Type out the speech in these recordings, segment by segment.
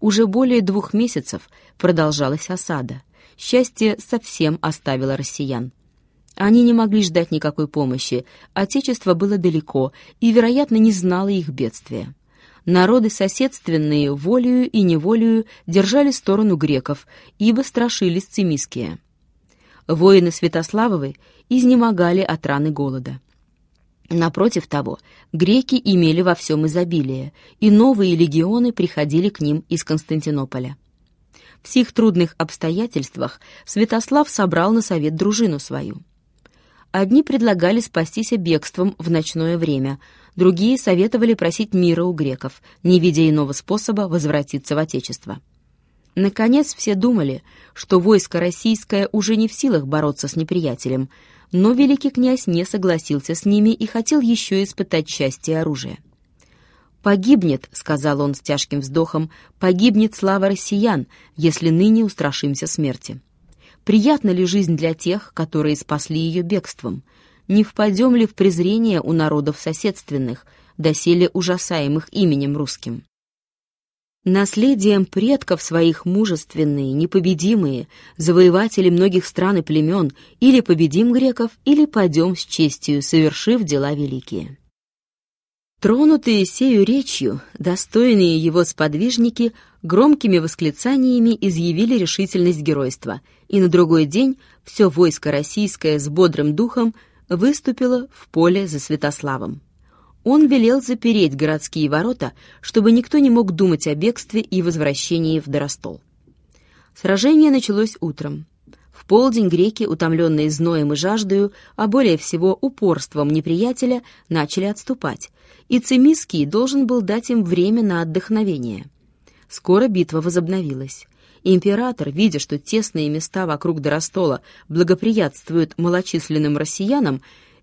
Уже более двух месяцев продолжалась осада. Счастье совсем оставило россиян. Они не могли ждать никакой помощи, отечество было далеко и, вероятно, не знало их бедствия. Народы соседственные волею и неволею держали сторону греков, ибо страшились цимиские. Воины Святославовы изнемогали от раны голода. Напротив того, греки имели во всем изобилие, и новые легионы приходили к ним из Константинополя. В сих трудных обстоятельствах Святослав собрал на совет дружину свою. Одни предлагали спастись бегством в ночное время, другие советовали просить мира у греков, не видя иного способа возвратиться в Отечество. Наконец все думали, что войско российское уже не в силах бороться с неприятелем, но великий князь не согласился с ними и хотел еще испытать счастье оружия. «Погибнет», — сказал он с тяжким вздохом, — «погибнет слава россиян, если ныне устрашимся смерти. Приятна ли жизнь для тех, которые спасли ее бегством? Не впадем ли в презрение у народов соседственных, доселе ужасаемых именем русским?» Наследием предков своих мужественные, непобедимые, завоеватели многих стран и племен, или победим греков, или пойдем с честью, совершив дела великие. Тронутые сею речью, достойные его сподвижники громкими восклицаниями изъявили решительность геройства, и на другой день все войско российское с бодрым духом выступило в поле за Святославом он велел запереть городские ворота, чтобы никто не мог думать о бегстве и возвращении в Доростол. Сражение началось утром. В полдень греки, утомленные зноем и жаждою, а более всего упорством неприятеля, начали отступать, и Цимиский должен был дать им время на отдохновение. Скоро битва возобновилась. Император, видя, что тесные места вокруг Доростола благоприятствуют малочисленным россиянам,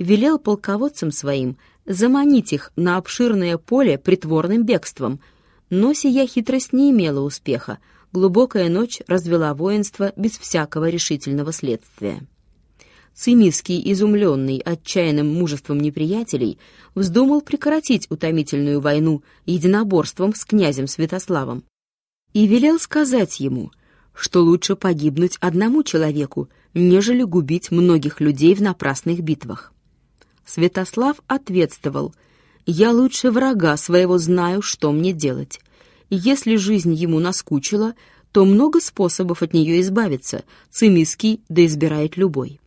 велел полководцам своим заманить их на обширное поле притворным бегством. Но сия хитрость не имела успеха. Глубокая ночь развела воинство без всякого решительного следствия. Цимиский, изумленный отчаянным мужеством неприятелей, вздумал прекратить утомительную войну единоборством с князем Святославом и велел сказать ему, что лучше погибнуть одному человеку, нежели губить многих людей в напрасных битвах. Святослав ответствовал, «Я лучше врага своего знаю, что мне делать. Если жизнь ему наскучила, то много способов от нее избавиться, Цимиский да избирает любой».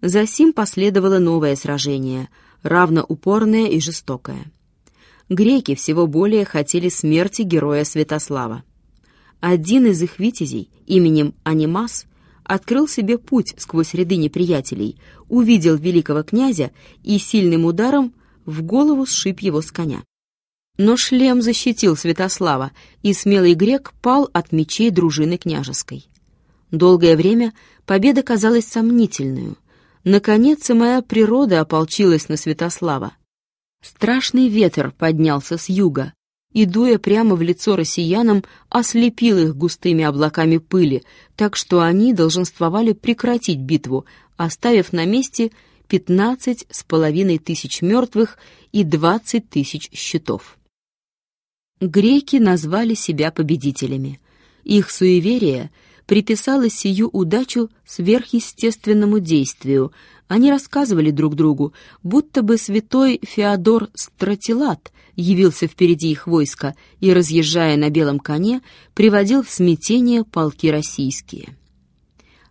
Засим последовало новое сражение, равно упорное и жестокое. Греки всего более хотели смерти героя Святослава. Один из их витязей именем Анимас открыл себе путь сквозь ряды неприятелей, увидел великого князя и сильным ударом в голову сшиб его с коня. Но шлем защитил Святослава, и смелый грек пал от мечей дружины княжеской. Долгое время победа казалась сомнительную. Наконец и моя природа ополчилась на Святослава. Страшный ветер поднялся с юга, и, дуя прямо в лицо россиянам, ослепил их густыми облаками пыли, так что они долженствовали прекратить битву, оставив на месте пятнадцать с половиной тысяч мертвых и двадцать тысяч щитов. Греки назвали себя победителями. Их суеверие приписало сию удачу сверхъестественному действию. Они рассказывали друг другу, будто бы святой Феодор Стратилат явился впереди их войска и, разъезжая на белом коне, приводил в смятение полки российские.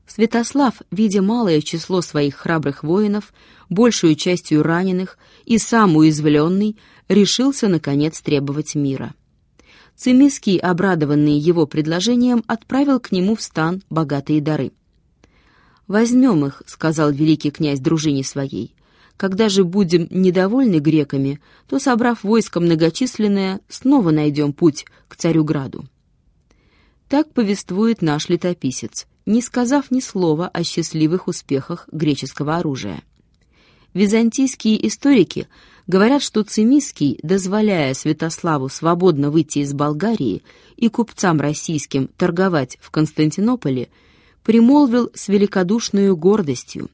Святослав, видя малое число своих храбрых воинов, большую частью раненых и сам уязвленный, решился, наконец, требовать мира. Цимиский, обрадованный его предложением, отправил к нему в стан богатые дары. «Возьмем их», — сказал великий князь дружине своей, когда же будем недовольны греками, то, собрав войско многочисленное, снова найдем путь к Царюграду. Так повествует наш летописец, не сказав ни слова о счастливых успехах греческого оружия. Византийские историки говорят, что Цимиский, дозволяя Святославу свободно выйти из Болгарии и купцам российским торговать в Константинополе, примолвил с великодушной гордостью.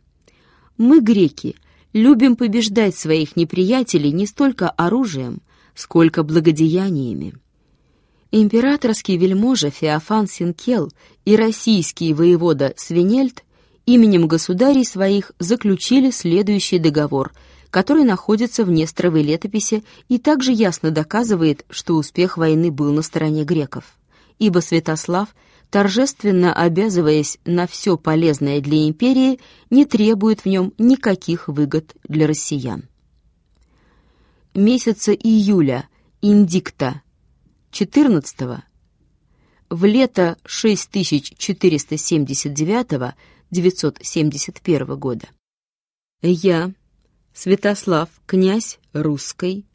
«Мы, греки, — любим побеждать своих неприятелей не столько оружием, сколько благодеяниями. Императорский вельможа Феофан Синкел и российский воевода Свинельд именем государей своих заключили следующий договор, который находится в Несторовой летописи и также ясно доказывает, что успех войны был на стороне греков. Ибо Святослав, торжественно обязываясь на все полезное для империи, не требует в нем никаких выгод для россиян. Месяца июля, индикта, 14 в лето 6479-971 года. Я, Святослав, князь русской,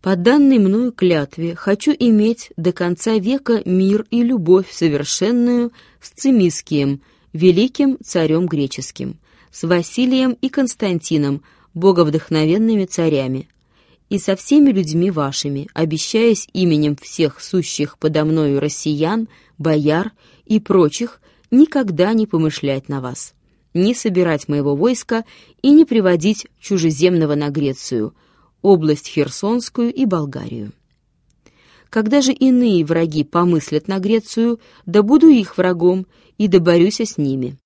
по данной мною клятве хочу иметь до конца века мир и любовь совершенную с Цимискием, великим царем греческим, с Василием и Константином, боговдохновенными царями, и со всеми людьми вашими, обещаясь именем всех сущих подо мною россиян, бояр и прочих никогда не помышлять на вас, не собирать моего войска и не приводить чужеземного на Грецию, область Херсонскую и Болгарию. Когда же иные враги помыслят на Грецию, да буду их врагом и доборюся с ними.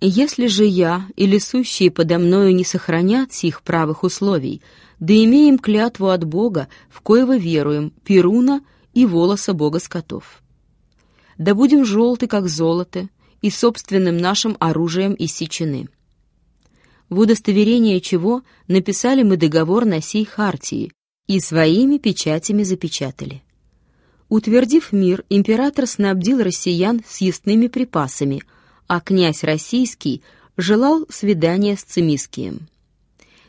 Если же я или сущие подо мною не сохранят сих правых условий, да имеем клятву от Бога, в коего веруем, Перуна и волоса Бога скотов. Да будем желты, как золото, и собственным нашим оружием иссечены. В удостоверение чего написали мы договор на сей хартии и своими печатями запечатали. Утвердив мир, император снабдил россиян съестными припасами, а князь российский желал свидания с Цимискием.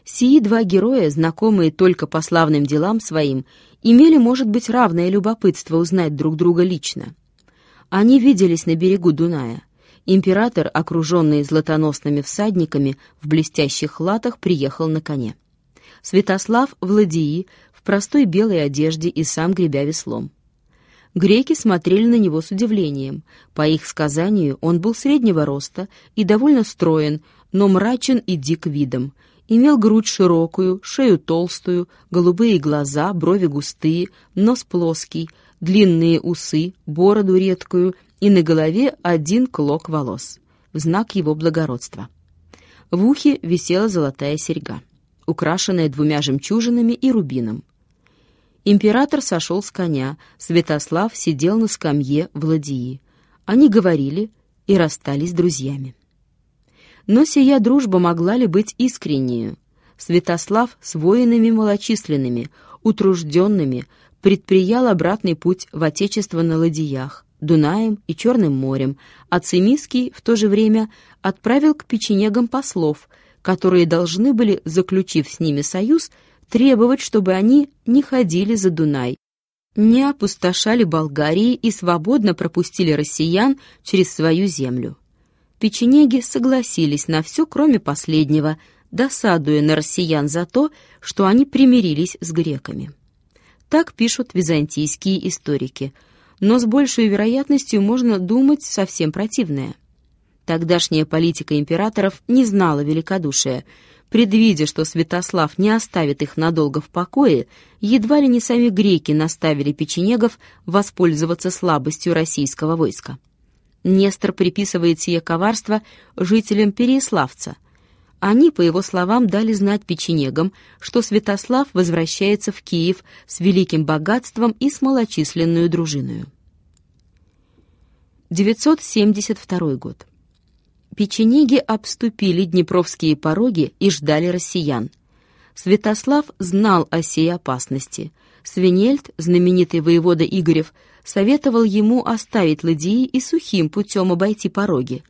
Сии два героя, знакомые только по славным делам своим, имели, может быть, равное любопытство узнать друг друга лично. Они виделись на берегу Дуная. Император, окруженный златоносными всадниками, в блестящих латах приехал на коне. Святослав в в простой белой одежде и сам гребя веслом. Греки смотрели на него с удивлением. По их сказанию, он был среднего роста и довольно строен, но мрачен и дик видом, Имел грудь широкую, шею толстую, голубые глаза, брови густые, нос плоский, длинные усы, бороду редкую и на голове один клок волос, в знак его благородства. В ухе висела золотая серьга, украшенная двумя жемчужинами и рубином. Император сошел с коня, Святослав сидел на скамье в ладьи. Они говорили и расстались друзьями. Но сия дружба могла ли быть искреннею? Святослав с воинами малочисленными, утружденными, предприял обратный путь в Отечество на ладьях, Дунаем и Черным морем, а Цимиский в то же время отправил к печенегам послов, которые должны были, заключив с ними союз, требовать, чтобы они не ходили за Дунай, не опустошали Болгарии и свободно пропустили россиян через свою землю. Печенеги согласились на все, кроме последнего, досадуя на россиян за то, что они примирились с греками. Так пишут византийские историки, но с большей вероятностью можно думать совсем противное. Тогдашняя политика императоров не знала великодушия. Предвидя, что Святослав не оставит их надолго в покое, едва ли не сами греки наставили печенегов воспользоваться слабостью российского войска. Нестор приписывает сие коварство жителям Переяславца. Они, по его словам, дали знать печенегам, что Святослав возвращается в Киев с великим богатством и с малочисленную дружиною. 972 год. Печенеги обступили днепровские пороги и ждали россиян. Святослав знал о сей опасности. Свинельд, знаменитый воевода Игорев, советовал ему оставить ладьи и сухим путем обойти пороги.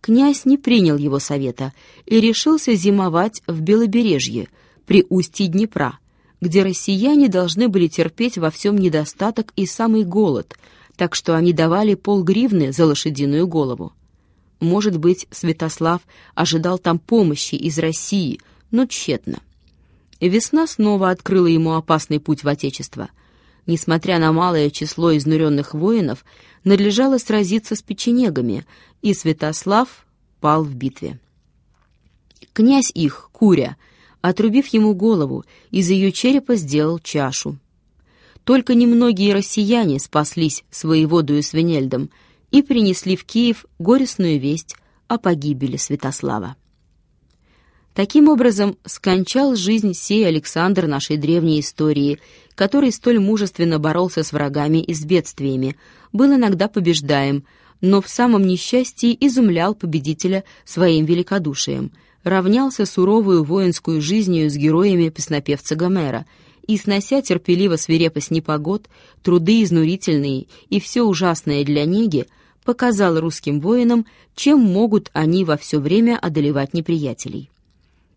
Князь не принял его совета и решился зимовать в Белобережье, при устье Днепра, где россияне должны были терпеть во всем недостаток и самый голод, так что они давали полгривны за лошадиную голову. Может быть, Святослав ожидал там помощи из России, но тщетно. Весна снова открыла ему опасный путь в Отечество — несмотря на малое число изнуренных воинов, надлежало сразиться с печенегами, и Святослав пал в битве. Князь их, Куря, отрубив ему голову, из ее черепа сделал чашу. только немногие россияне спаслись с воеводою Свинельдом и принесли в Киев горестную весть о погибели Святослава. Таким образом, скончал жизнь сей Александр нашей древней истории, который столь мужественно боролся с врагами и с бедствиями, был иногда побеждаем, но в самом несчастье изумлял победителя своим великодушием, равнялся суровую воинскую жизнью с героями песнопевца Гомера и, снося терпеливо свирепость непогод, труды изнурительные и все ужасное для неги, показал русским воинам, чем могут они во все время одолевать неприятелей.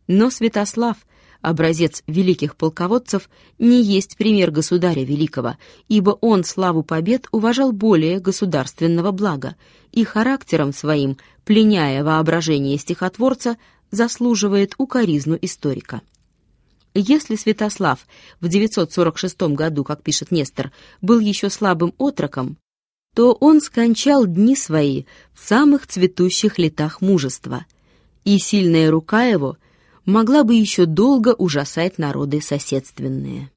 Но Святослав, образец великих полководцев, не есть пример государя великого, ибо он славу побед уважал более государственного блага и характером своим, пленяя воображение стихотворца, заслуживает укоризну историка. Если Святослав в 946 году, как пишет Нестор, был еще слабым отроком, то он скончал дни свои в самых цветущих летах мужества, и сильная рука его могла бы еще долго ужасать народы соседственные.